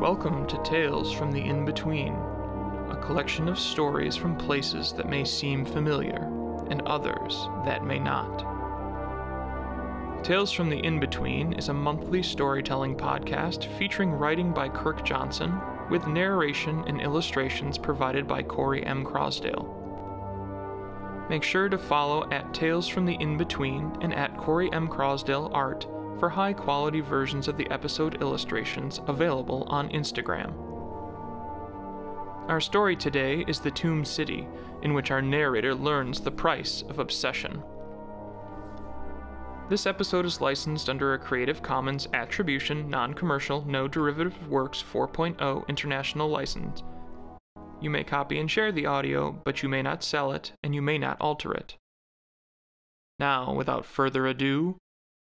Welcome to Tales from the In Between, a collection of stories from places that may seem familiar and others that may not. Tales from the In Between is a monthly storytelling podcast featuring writing by Kirk Johnson with narration and illustrations provided by Corey M. Crosdale. Make sure to follow at Tales from the In Between and at Corey M. Crosdale Art for high quality versions of the episode illustrations available on Instagram. Our story today is The Tomb City, in which our narrator learns the price of obsession. This episode is licensed under a Creative Commons Attribution, Non Commercial, No Derivative Works 4.0 international license. You may copy and share the audio, but you may not sell it, and you may not alter it. Now, without further ado,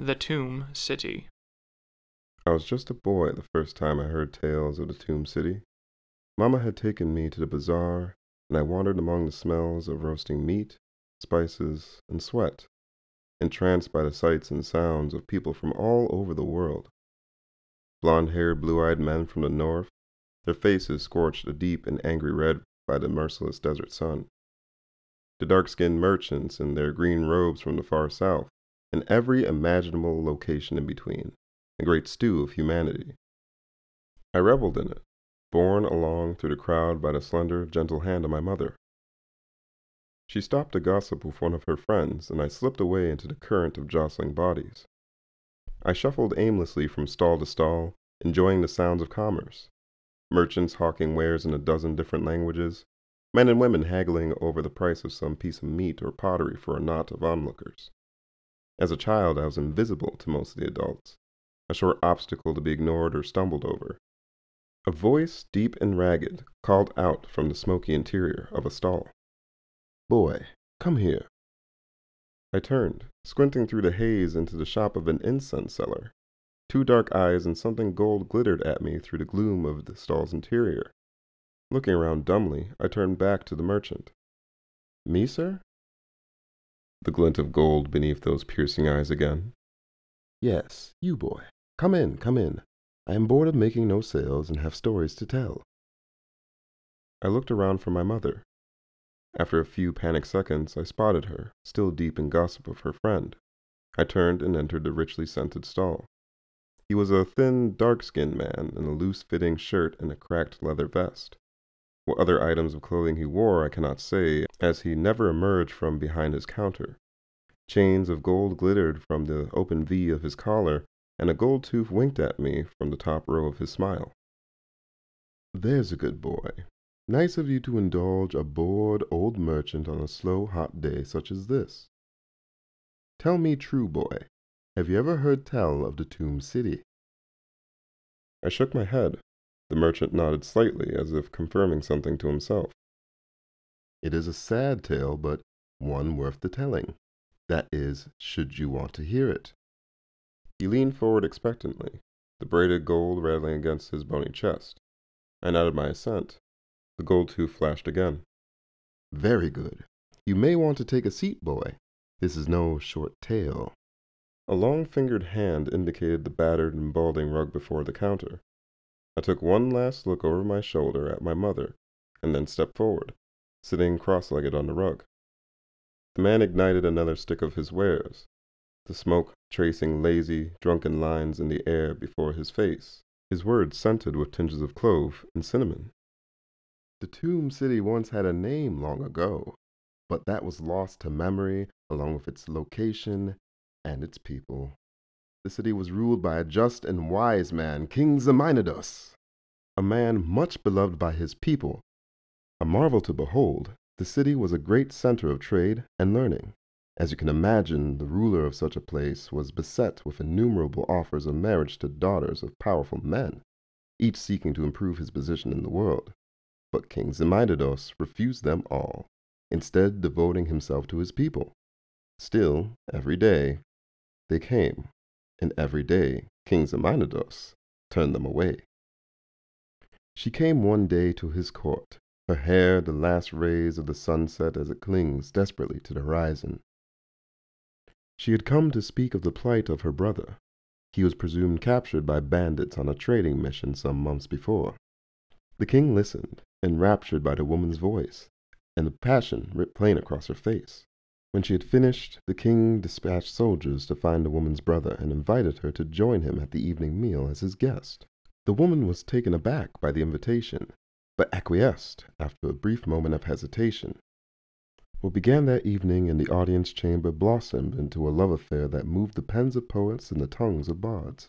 The Tomb City. I was just a boy the first time I heard tales of the Tomb City. Mamma had taken me to the bazaar, and I wandered among the smells of roasting meat, spices, and sweat, entranced by the sights and sounds of people from all over the world. Blond haired, blue eyed men from the north, their faces scorched a deep and angry red by the merciless desert sun. The dark skinned merchants in their green robes from the far south, and every imaginable location in between, a great stew of humanity. I reveled in it, borne along through the crowd by the slender, gentle hand of my mother. She stopped to gossip with one of her friends, and I slipped away into the current of jostling bodies. I shuffled aimlessly from stall to stall, enjoying the sounds of commerce merchants hawking wares in a dozen different languages, men and women haggling over the price of some piece of meat or pottery for a knot of onlookers. As a child, I was invisible to most of the adults, a short obstacle to be ignored or stumbled over. A voice, deep and ragged, called out from the smoky interior of a stall. Boy, come here. I turned, squinting through the haze into the shop of an incense seller. Two dark eyes and something gold glittered at me through the gloom of the stall's interior. Looking around dumbly, I turned back to the merchant. Me, sir? The glint of gold beneath those piercing eyes again. Yes, you boy. Come in, come in. I am bored of making no sales and have stories to tell. I looked around for my mother. After a few panic seconds, I spotted her, still deep in gossip of her friend. I turned and entered the richly scented stall. He was a thin, dark skinned man in a loose fitting shirt and a cracked leather vest. What other items of clothing he wore I cannot say, as he never emerged from behind his counter. Chains of gold glittered from the open V of his collar, and a gold tooth winked at me from the top row of his smile. There's a good boy. Nice of you to indulge a bored old merchant on a slow, hot day such as this. Tell me true, boy, have you ever heard tell of the Tomb City? I shook my head. The merchant nodded slightly, as if confirming something to himself. It is a sad tale, but one worth the telling. That is, should you want to hear it. He leaned forward expectantly, the braided gold rattling against his bony chest. I nodded my assent. The gold tooth flashed again. Very good. You may want to take a seat, boy. This is no short tale. A long fingered hand indicated the battered and balding rug before the counter. I took one last look over my shoulder at my mother, and then stepped forward, sitting cross legged on the rug. The man ignited another stick of his wares, the smoke tracing lazy, drunken lines in the air before his face, his words scented with tinges of clove and cinnamon. The Tomb City once had a name long ago, but that was lost to memory along with its location and its people. The city was ruled by a just and wise man, King Zamianodus, a man much beloved by his people. A marvel to behold, the city was a great center of trade and learning. As you can imagine, the ruler of such a place was beset with innumerable offers of marriage to daughters of powerful men, each seeking to improve his position in the world. But King Zamianodus refused them all, instead devoting himself to his people. Still, every day, they came, and every day King Zamianodus turned them away. She came one day to his court, her hair the last rays of the sunset as it clings desperately to the horizon. She had come to speak of the plight of her brother, He was presumed captured by bandits on a trading mission some months before. The king listened, enraptured by the woman's voice, and the passion writ plain across her face. When she had finished, the king dispatched soldiers to find the woman's brother and invited her to join him at the evening meal as his guest. The woman was taken aback by the invitation, but acquiesced after a brief moment of hesitation. What began that evening in the audience chamber blossomed into a love affair that moved the pens of poets and the tongues of bards.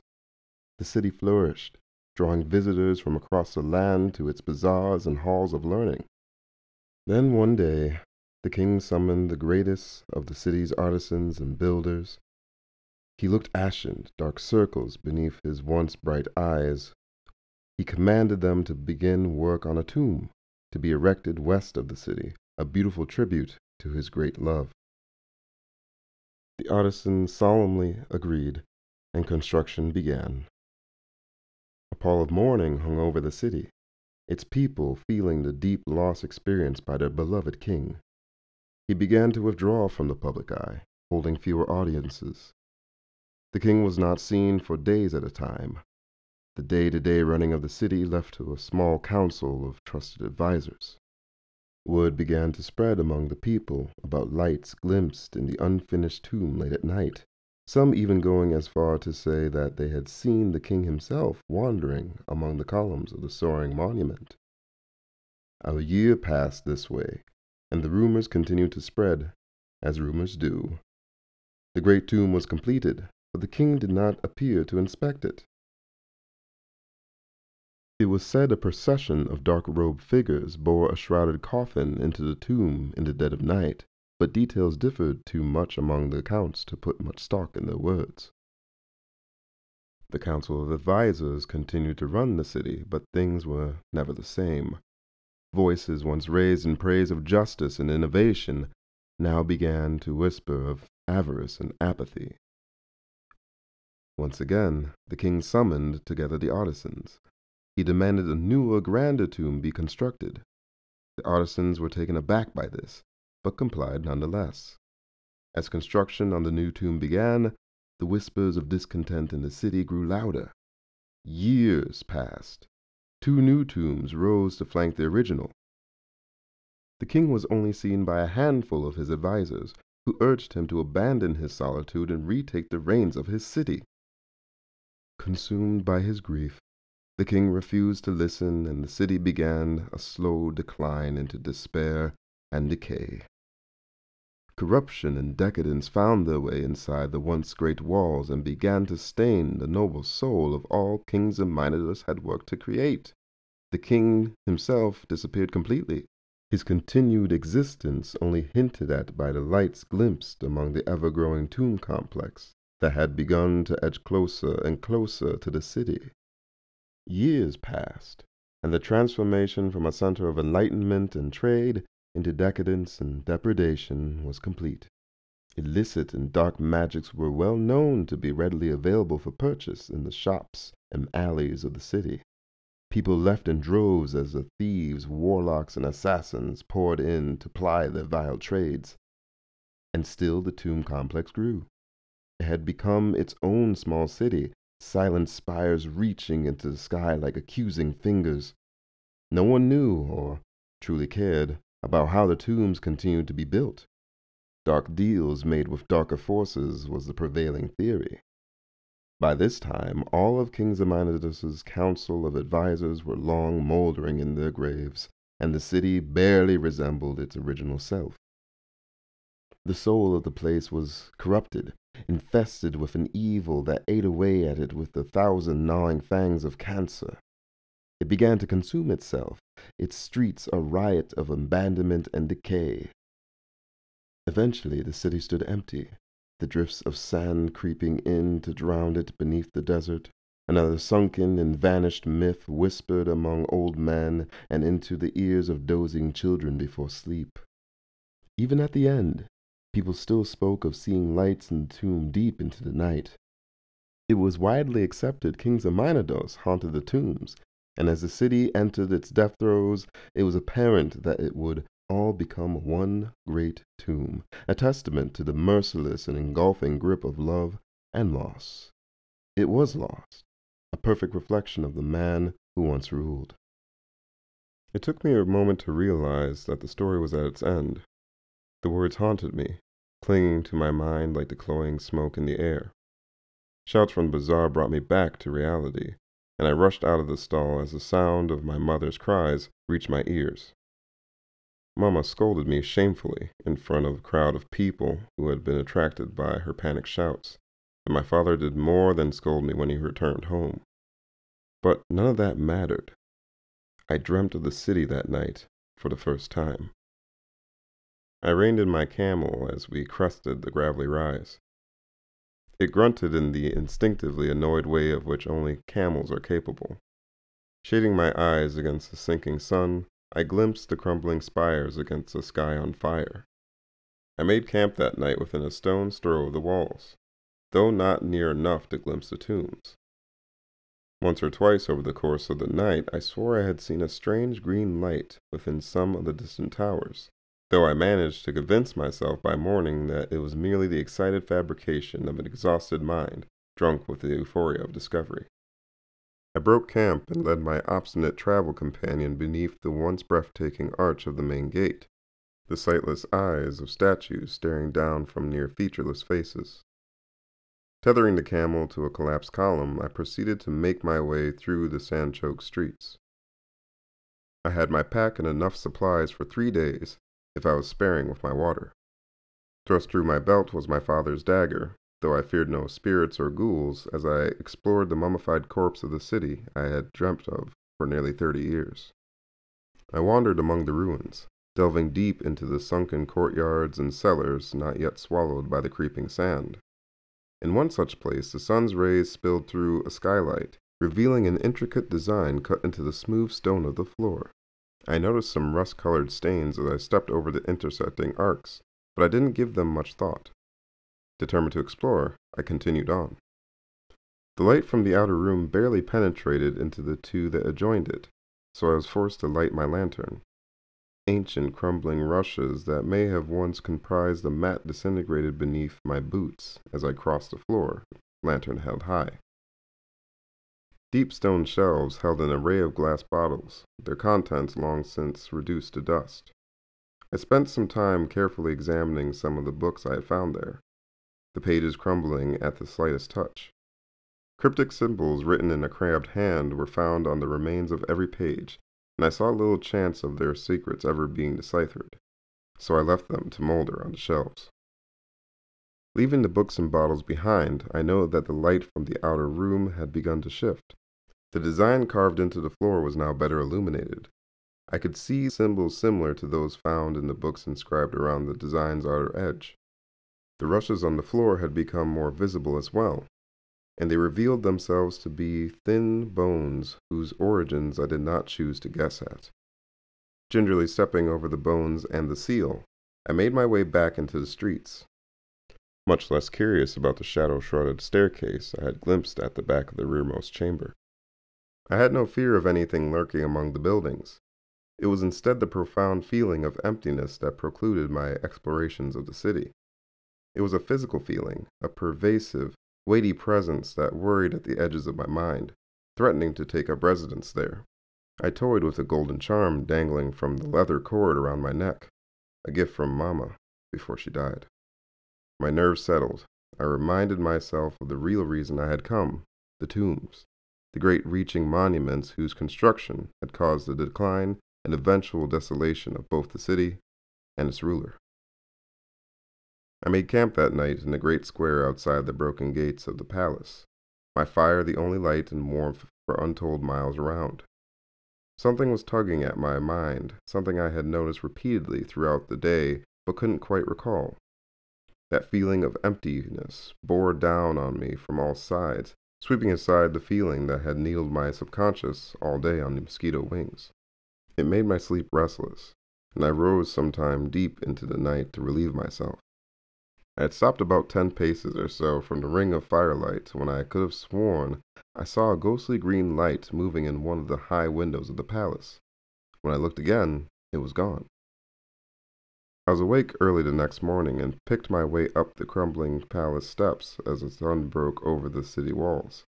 The city flourished, drawing visitors from across the land to its bazaars and halls of learning. Then one day the king summoned the greatest of the city's artisans and builders. He looked ashen, dark circles beneath his once bright eyes. He commanded them to begin work on a tomb to be erected west of the city, a beautiful tribute to his great love. The artisans solemnly agreed, and construction began. A pall of mourning hung over the city, its people feeling the deep loss experienced by their beloved king. He began to withdraw from the public eye, holding fewer audiences. The king was not seen for days at a time. The day to day running of the city left to a small council of trusted advisers. Word began to spread among the people about lights glimpsed in the unfinished tomb late at night, some even going as far to say that they had seen the king himself wandering among the columns of the soaring monument. A year passed this way, and the rumors continued to spread, as rumors do. The great tomb was completed, but the king did not appear to inspect it. It was said a procession of dark robed figures bore a shrouded coffin into the tomb in the dead of night, but details differed too much among the accounts to put much stock in their words. The Council of Advisers continued to run the city, but things were never the same. Voices once raised in praise of justice and innovation now began to whisper of avarice and apathy. Once again, the king summoned together the artisans. He demanded a newer, grander tomb be constructed. The artisans were taken aback by this, but complied nonetheless. As construction on the new tomb began, the whispers of discontent in the city grew louder. Years passed. Two new tombs rose to flank the original. The king was only seen by a handful of his advisers, who urged him to abandon his solitude and retake the reins of his city. Consumed by his grief, the king refused to listen, and the city began a slow decline into despair and decay. Corruption and decadence found their way inside the once great walls and began to stain the noble soul of all King Zamianus had worked to create. The king himself disappeared completely, his continued existence only hinted at by the lights glimpsed among the ever growing tomb complex that had begun to edge closer and closer to the city. Years passed, and the transformation from a center of enlightenment and trade into decadence and depredation was complete. Illicit and dark magics were well known to be readily available for purchase in the shops and alleys of the city. People left in droves as the thieves, warlocks, and assassins poured in to ply their vile trades. And still the tomb complex grew. It had become its own small city, silent spires reaching into the sky like accusing fingers. No one knew, or truly cared, about how the tombs continued to be built. Dark deals made with darker forces was the prevailing theory. By this time, all of King Zamianus's council of advisers were long moldering in their graves, and the city barely resembled its original self. The soul of the place was corrupted, infested with an evil that ate away at it with a thousand gnawing fangs of cancer. It began to consume itself, its streets a riot of abandonment and decay. Eventually, the city stood empty, the drifts of sand creeping in to drown it beneath the desert. Another sunken and vanished myth whispered among old men and into the ears of dozing children before sleep. Even at the end, People still spoke of seeing lights in the tomb deep into the night. It was widely accepted King Zamianus haunted the tombs, and as the city entered its death throes, it was apparent that it would all become one great tomb, a testament to the merciless and engulfing grip of love and loss. It was lost, a perfect reflection of the man who once ruled. It took me a moment to realize that the story was at its end. The words haunted me, clinging to my mind like the cloying smoke in the air. Shouts from the bazaar brought me back to reality, and I rushed out of the stall as the sound of my mother's cries reached my ears. Mamma scolded me shamefully in front of a crowd of people who had been attracted by her panic shouts, and my father did more than scold me when he returned home. But none of that mattered. I dreamt of the city that night for the first time. I reined in my camel as we crested the gravelly rise. It grunted in the instinctively annoyed way of which only camels are capable. Shading my eyes against the sinking sun, I glimpsed the crumbling spires against a sky on fire. I made camp that night within a stone's throw of the walls, though not near enough to glimpse the tombs. Once or twice over the course of the night I swore I had seen a strange green light within some of the distant towers, though I managed to convince myself by morning that it was merely the excited fabrication of an exhausted mind drunk with the euphoria of discovery. I broke camp and led my obstinate travel companion beneath the once breathtaking arch of the main gate, the sightless eyes of statues staring down from near featureless faces. Tethering the camel to a collapsed column, I proceeded to make my way through the sand choked streets. I had my pack and enough supplies for three days if I was sparing with my water. Thrust through my belt was my father's dagger, though I feared no spirits or ghouls as I explored the mummified corpse of the city I had dreamt of for nearly thirty years. I wandered among the ruins, delving deep into the sunken courtyards and cellars not yet swallowed by the creeping sand. In one such place the sun's rays spilled through a skylight, revealing an intricate design cut into the smooth stone of the floor. I noticed some rust colored stains as I stepped over the intersecting arcs, but I didn't give them much thought. Determined to explore, I continued on. The light from the outer room barely penetrated into the two that adjoined it, so I was forced to light my lantern. Ancient crumbling rushes that may have once comprised the mat disintegrated beneath my boots as I crossed the floor, lantern held high. Deep stone shelves held an array of glass bottles, their contents long since reduced to dust. I spent some time carefully examining some of the books I had found there the pages crumbling at the slightest touch. Cryptic symbols written in a crabbed hand were found on the remains of every page, and I saw little chance of their secrets ever being deciphered, so I left them to molder on the shelves. Leaving the books and bottles behind, I noted that the light from the outer room had begun to shift. The design carved into the floor was now better illuminated. I could see symbols similar to those found in the books inscribed around the design's outer edge. The rushes on the floor had become more visible as well, and they revealed themselves to be thin bones whose origins I did not choose to guess at. Gingerly stepping over the bones and the seal, I made my way back into the streets, much less curious about the shadow shrouded staircase I had glimpsed at the back of the rearmost chamber. I had no fear of anything lurking among the buildings. It was instead the profound feeling of emptiness that precluded my explorations of the city. It was a physical feeling, a pervasive, weighty presence that worried at the edges of my mind, threatening to take up residence there. I toyed with a golden charm dangling from the leather cord around my neck, a gift from Mamma before she died. My nerves settled. I reminded myself of the real reason I had come the tombs, the great reaching monuments whose construction had caused the decline and eventual desolation of both the city and its ruler. I made camp that night in the great square outside the broken gates of the palace, my fire the only light and warmth for untold miles around. Something was tugging at my mind, something I had noticed repeatedly throughout the day but couldn't quite recall. That feeling of emptiness bore down on me from all sides, sweeping aside the feeling that had needled my subconscious all day on the mosquito wings. It made my sleep restless, and I rose sometime deep into the night to relieve myself. I had stopped about ten paces or so from the ring of firelight when I could have sworn I saw a ghostly green light moving in one of the high windows of the palace. When I looked again, it was gone. I was awake early the next morning and picked my way up the crumbling palace steps as the sun broke over the city walls.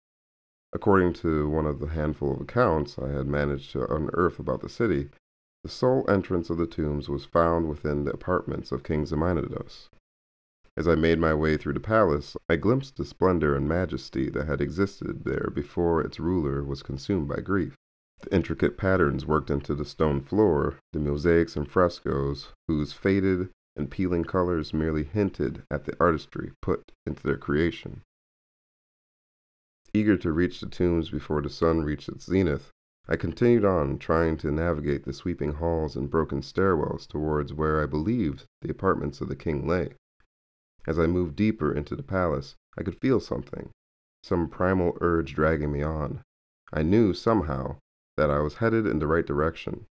According to one of the handful of accounts I had managed to unearth about the city, the sole entrance of the tombs was found within the apartments of King Ximinidos. As I made my way through the palace, I glimpsed the splendor and majesty that had existed there before its ruler was consumed by grief. Intricate patterns worked into the stone floor, the mosaics and frescoes, whose faded and peeling colors merely hinted at the artistry put into their creation. Eager to reach the tombs before the sun reached its zenith, I continued on, trying to navigate the sweeping halls and broken stairwells towards where I believed the apartments of the king lay. As I moved deeper into the palace, I could feel something, some primal urge dragging me on. I knew, somehow, that I was headed in the right direction.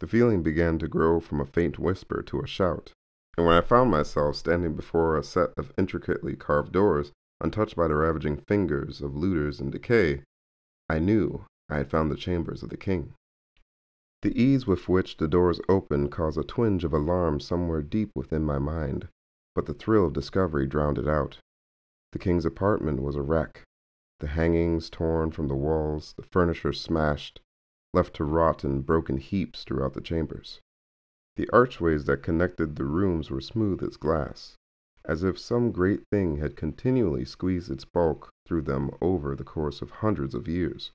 The feeling began to grow from a faint whisper to a shout, and when I found myself standing before a set of intricately carved doors, untouched by the ravaging fingers of looters in decay, I knew I had found the chambers of the king. The ease with which the doors opened caused a twinge of alarm somewhere deep within my mind, but the thrill of discovery drowned it out. The king's apartment was a wreck, the hangings torn from the walls, the furniture smashed, left to rot in broken heaps throughout the chambers. The archways that connected the rooms were smooth as glass, as if some great thing had continually squeezed its bulk through them over the course of hundreds of years.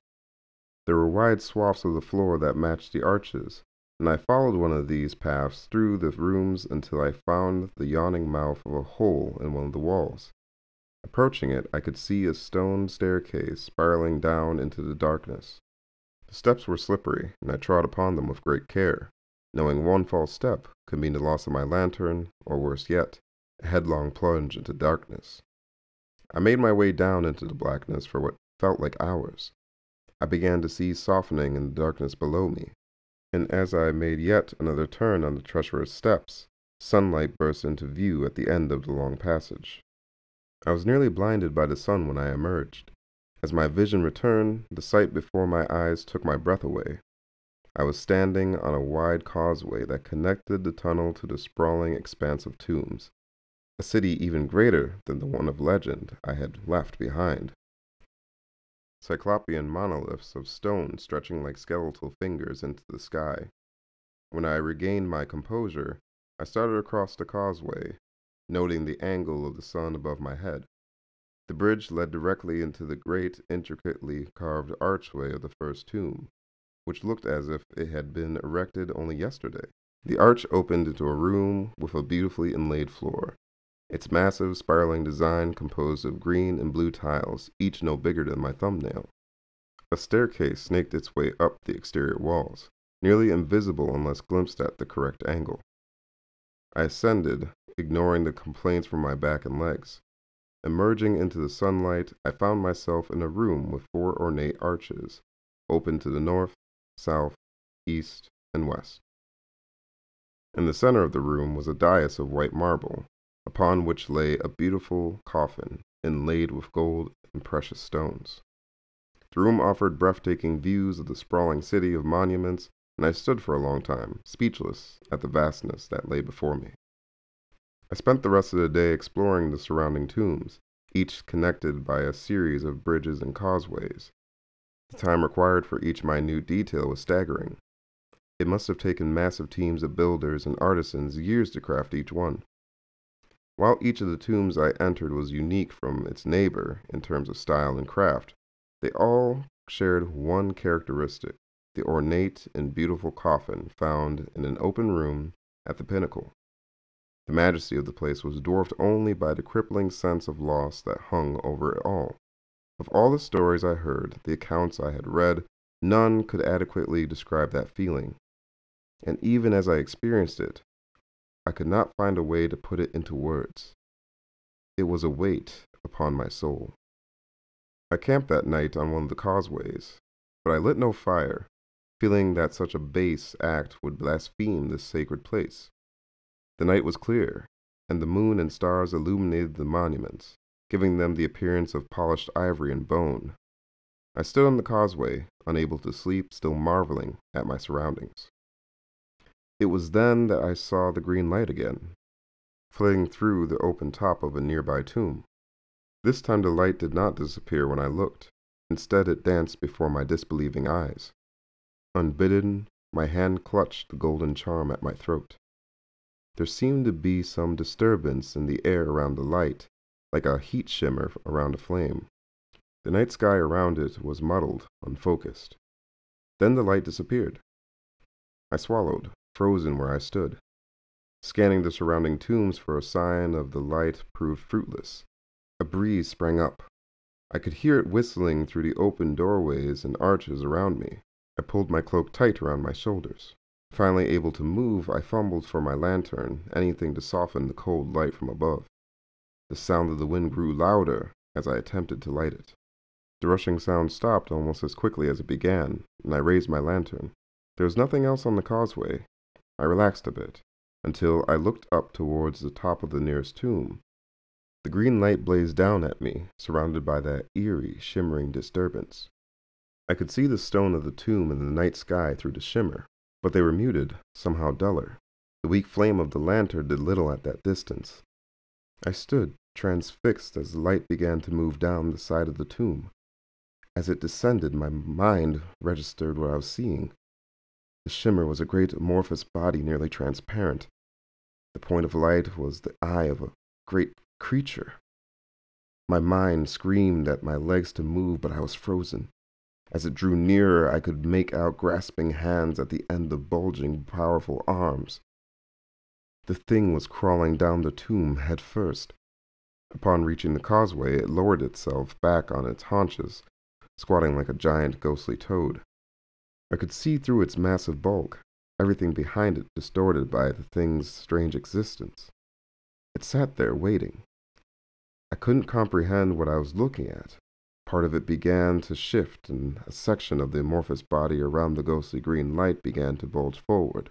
There were wide swaths of the floor that matched the arches, and I followed one of these paths through the rooms until I found the yawning mouth of a hole in one of the walls. Approaching it, I could see a stone staircase spiraling down into the darkness. The steps were slippery, and I trod upon them with great care, knowing one false step could mean the loss of my lantern, or worse yet, a headlong plunge into darkness. I made my way down into the blackness for what felt like hours. I began to see softening in the darkness below me, and as I made yet another turn on the treacherous steps, sunlight burst into view at the end of the long passage. I was nearly blinded by the sun when I emerged. As my vision returned, the sight before my eyes took my breath away. I was standing on a wide causeway that connected the tunnel to the sprawling expanse of tombs, a city even greater than the one of legend I had left behind. Cyclopean monoliths of stone stretching like skeletal fingers into the sky. When I regained my composure, I started across the causeway, noting the angle of the sun above my head. The bridge led directly into the great, intricately carved archway of the first tomb, which looked as if it had been erected only yesterday. The arch opened into a room with a beautifully inlaid floor, its massive, spiraling design composed of green and blue tiles, each no bigger than my thumbnail. A staircase snaked its way up the exterior walls, nearly invisible unless glimpsed at the correct angle. I ascended, ignoring the complaints from my back and legs. Emerging into the sunlight, I found myself in a room with four ornate arches, open to the north, south, east, and west. In the center of the room was a dais of white marble, upon which lay a beautiful coffin inlaid with gold and precious stones. The room offered breathtaking views of the sprawling city of monuments, and I stood for a long time, speechless at the vastness that lay before me. I spent the rest of the day exploring the surrounding tombs, each connected by a series of bridges and causeways. The time required for each minute detail was staggering. It must have taken massive teams of builders and artisans years to craft each one. While each of the tombs I entered was unique from its neighbor in terms of style and craft, they all shared one characteristic the ornate and beautiful coffin found in an open room at the pinnacle. The majesty of the place was dwarfed only by the crippling sense of loss that hung over it all. Of all the stories I heard, the accounts I had read, none could adequately describe that feeling. And even as I experienced it, I could not find a way to put it into words. It was a weight upon my soul. I camped that night on one of the causeways, but I lit no fire, feeling that such a base act would blaspheme this sacred place. The night was clear, and the moon and stars illuminated the monuments, giving them the appearance of polished ivory and bone. I stood on the causeway, unable to sleep, still marveling at my surroundings. It was then that I saw the green light again, flitting through the open top of a nearby tomb. This time the light did not disappear when I looked. Instead, it danced before my disbelieving eyes. Unbidden, my hand clutched the golden charm at my throat. There seemed to be some disturbance in the air around the light, like a heat shimmer around a flame. The night sky around it was muddled, unfocused. Then the light disappeared. I swallowed, frozen where I stood. Scanning the surrounding tombs for a sign of the light proved fruitless. A breeze sprang up. I could hear it whistling through the open doorways and arches around me. I pulled my cloak tight around my shoulders. Finally able to move, I fumbled for my lantern, anything to soften the cold light from above. The sound of the wind grew louder as I attempted to light it. The rushing sound stopped almost as quickly as it began, and I raised my lantern. There was nothing else on the causeway. I relaxed a bit, until I looked up towards the top of the nearest tomb. The green light blazed down at me, surrounded by that eerie, shimmering disturbance. I could see the stone of the tomb in the night sky through the shimmer, but they were muted, somehow duller. The weak flame of the lantern did little at that distance. I stood, transfixed, as the light began to move down the side of the tomb. As it descended, my mind registered what I was seeing. The shimmer was a great amorphous body, nearly transparent. The point of light was the eye of a great creature. My mind screamed at my legs to move, but I was frozen. As it drew nearer, I could make out grasping hands at the end of bulging, powerful arms. The thing was crawling down the tomb head first. Upon reaching the causeway, it lowered itself back on its haunches, squatting like a giant ghostly toad. I could see through its massive bulk, everything behind it distorted by the thing's strange existence. It sat there waiting. I couldn't comprehend what I was looking at, Part of it began to shift, and a section of the amorphous body around the ghostly green light began to bulge forward.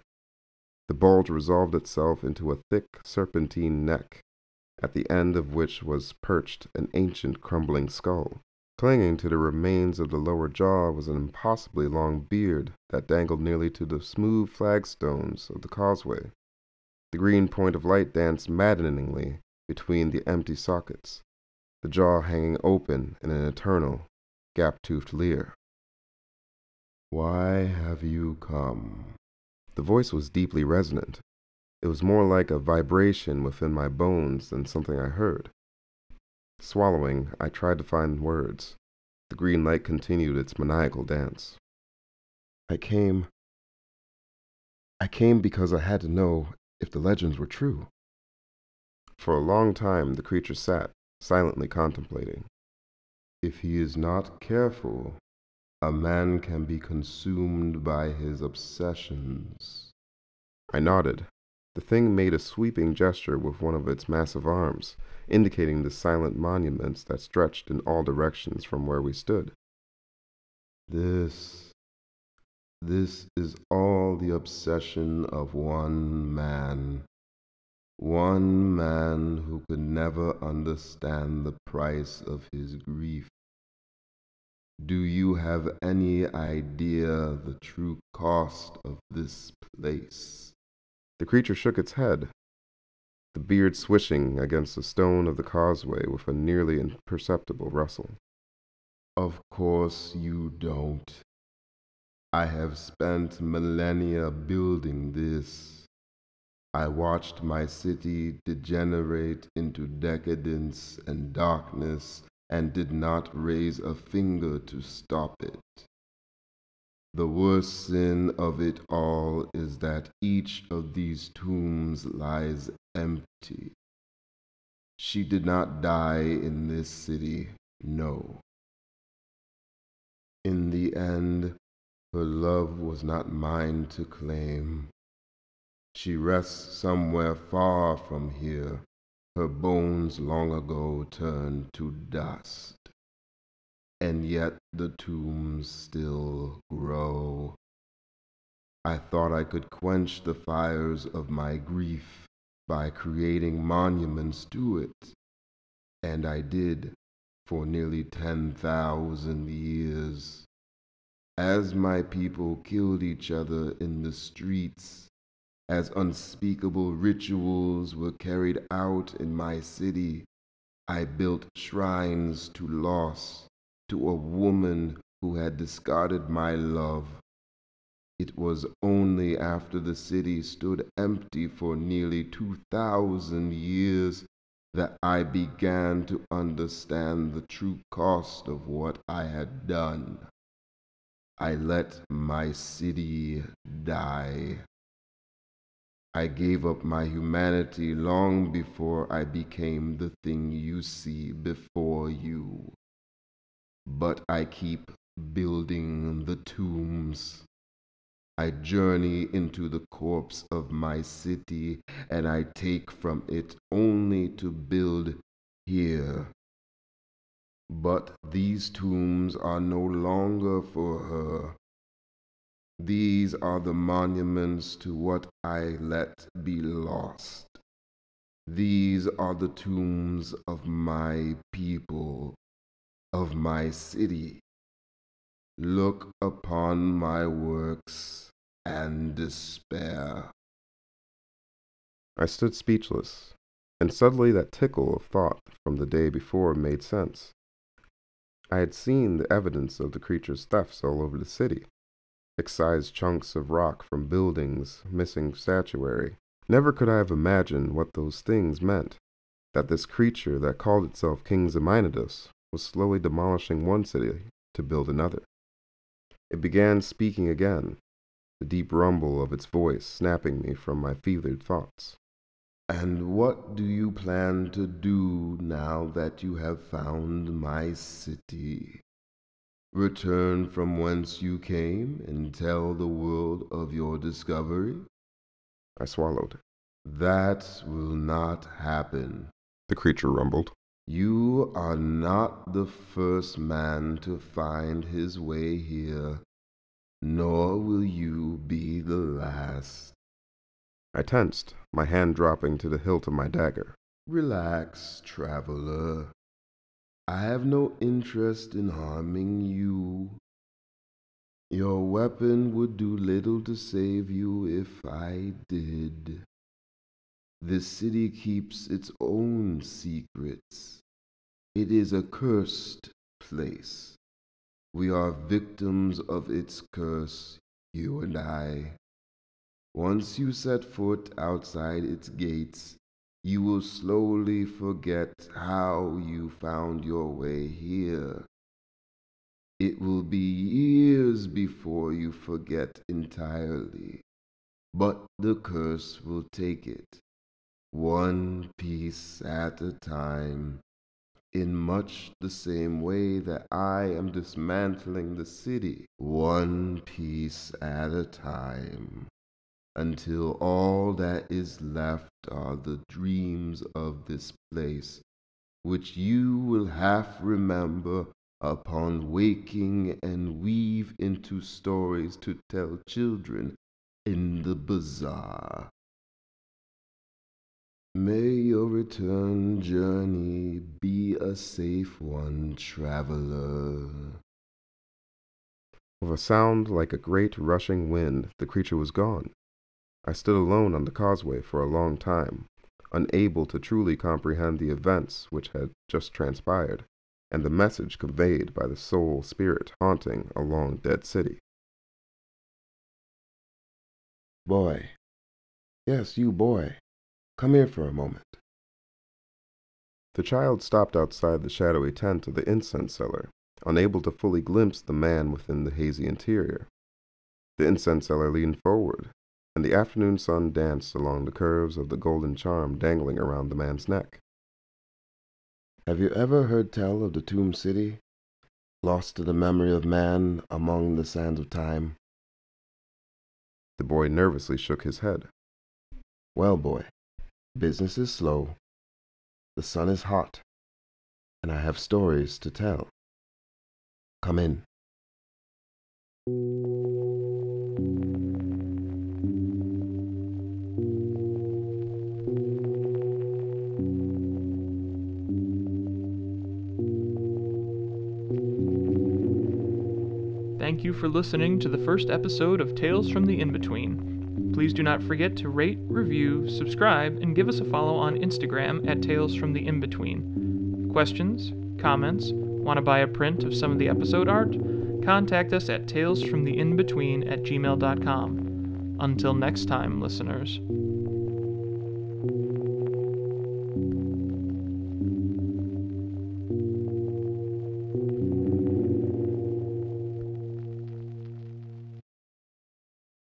The bulge resolved itself into a thick serpentine neck, at the end of which was perched an ancient crumbling skull. Clinging to the remains of the lower jaw was an impossibly long beard that dangled nearly to the smooth flagstones of the causeway. The green point of light danced maddeningly between the empty sockets the jaw hanging open in an eternal, gap-toothed leer. Why have you come? The voice was deeply resonant. It was more like a vibration within my bones than something I heard. Swallowing, I tried to find words. The green light continued its maniacal dance. I came. I came because I had to know if the legends were true. For a long time, the creature sat, silently contemplating. If he is not careful, a man can be consumed by his obsessions. I nodded. The thing made a sweeping gesture with one of its massive arms, indicating the silent monuments that stretched in all directions from where we stood. This, this is all the obsession of one man, one man who could never understand the price of his grief. Do you have any idea the true cost of this place? The creature shook its head, the beard swishing against the stone of the causeway with a nearly imperceptible rustle. Of course you don't. I have spent millennia building this. I watched my city degenerate into decadence and darkness and did not raise a finger to stop it. The worst sin of it all is that each of these tombs lies empty. She did not die in this city, no. In the end, her love was not mine to claim. She rests somewhere far from here, her bones long ago turned to dust. And yet the tombs still grow. I thought I could quench the fires of my grief by creating monuments to it. And I did for nearly 10,000 years. As my people killed each other in the streets, as unspeakable rituals were carried out in my city, I built shrines to loss, to a woman who had discarded my love. It was only after the city stood empty for nearly 2,000 years that I began to understand the true cost of what I had done. I let my city die. I gave up my humanity long before I became the thing you see before you. But I keep building the tombs. I journey into the corpse of my city, and I take from it only to build here. But these tombs are no longer for her. These are the monuments to what I let be lost. These are the tombs of my people, of my city. Look upon my works and despair. I stood speechless, and suddenly that tickle of thought from the day before made sense. I had seen the evidence of the creature's thefts all over the city excised chunks of rock from buildings, missing statuary. Never could I have imagined what those things meant. That this creature that called itself King Ximinidas was slowly demolishing one city to build another. It began speaking again, the deep rumble of its voice snapping me from my fevered thoughts. And what do you plan to do now that you have found my city? Return from whence you came and tell the world of your discovery? I swallowed. That will not happen, the creature rumbled. You are not the first man to find his way here, nor will you be the last. I tensed, my hand dropping to the hilt of my dagger. Relax, traveler. I have no interest in harming you. Your weapon would do little to save you if I did. This city keeps its own secrets. It is a cursed place. We are victims of its curse, you and I. Once you set foot outside its gates, you will slowly forget how you found your way here. It will be years before you forget entirely, but the curse will take it one piece at a time, in much the same way that I am dismantling the city, one piece at a time, until all that is left are the dreams of this place, which you will half remember upon waking and weave into stories to tell children in the bazaar. May your return journey be a safe one, traveler. With a sound like a great rushing wind, the creature was gone. I stood alone on the causeway for a long time, unable to truly comprehend the events which had just transpired, and the message conveyed by the sole spirit haunting a long dead city. Boy. Yes, you boy. Come here for a moment. The child stopped outside the shadowy tent of the incense seller, unable to fully glimpse the man within the hazy interior. The incense seller leaned forward, and the afternoon sun danced along the curves of the golden charm dangling around the man's neck. Have you ever heard tell of the tomb city, lost to the memory of man among the sands of time? The boy nervously shook his head. Well, boy, Business is slow, the sun is hot, and I have stories to tell. Come in. Thank you for listening to the first episode of Tales from the In Between. Please do not forget to rate, review, subscribe, and give us a follow on Instagram at Tales from the In Between. Questions, comments, want to buy a print of some of the episode art? Contact us at talesfromtheinbetween at gmail.com. Until next time, listeners.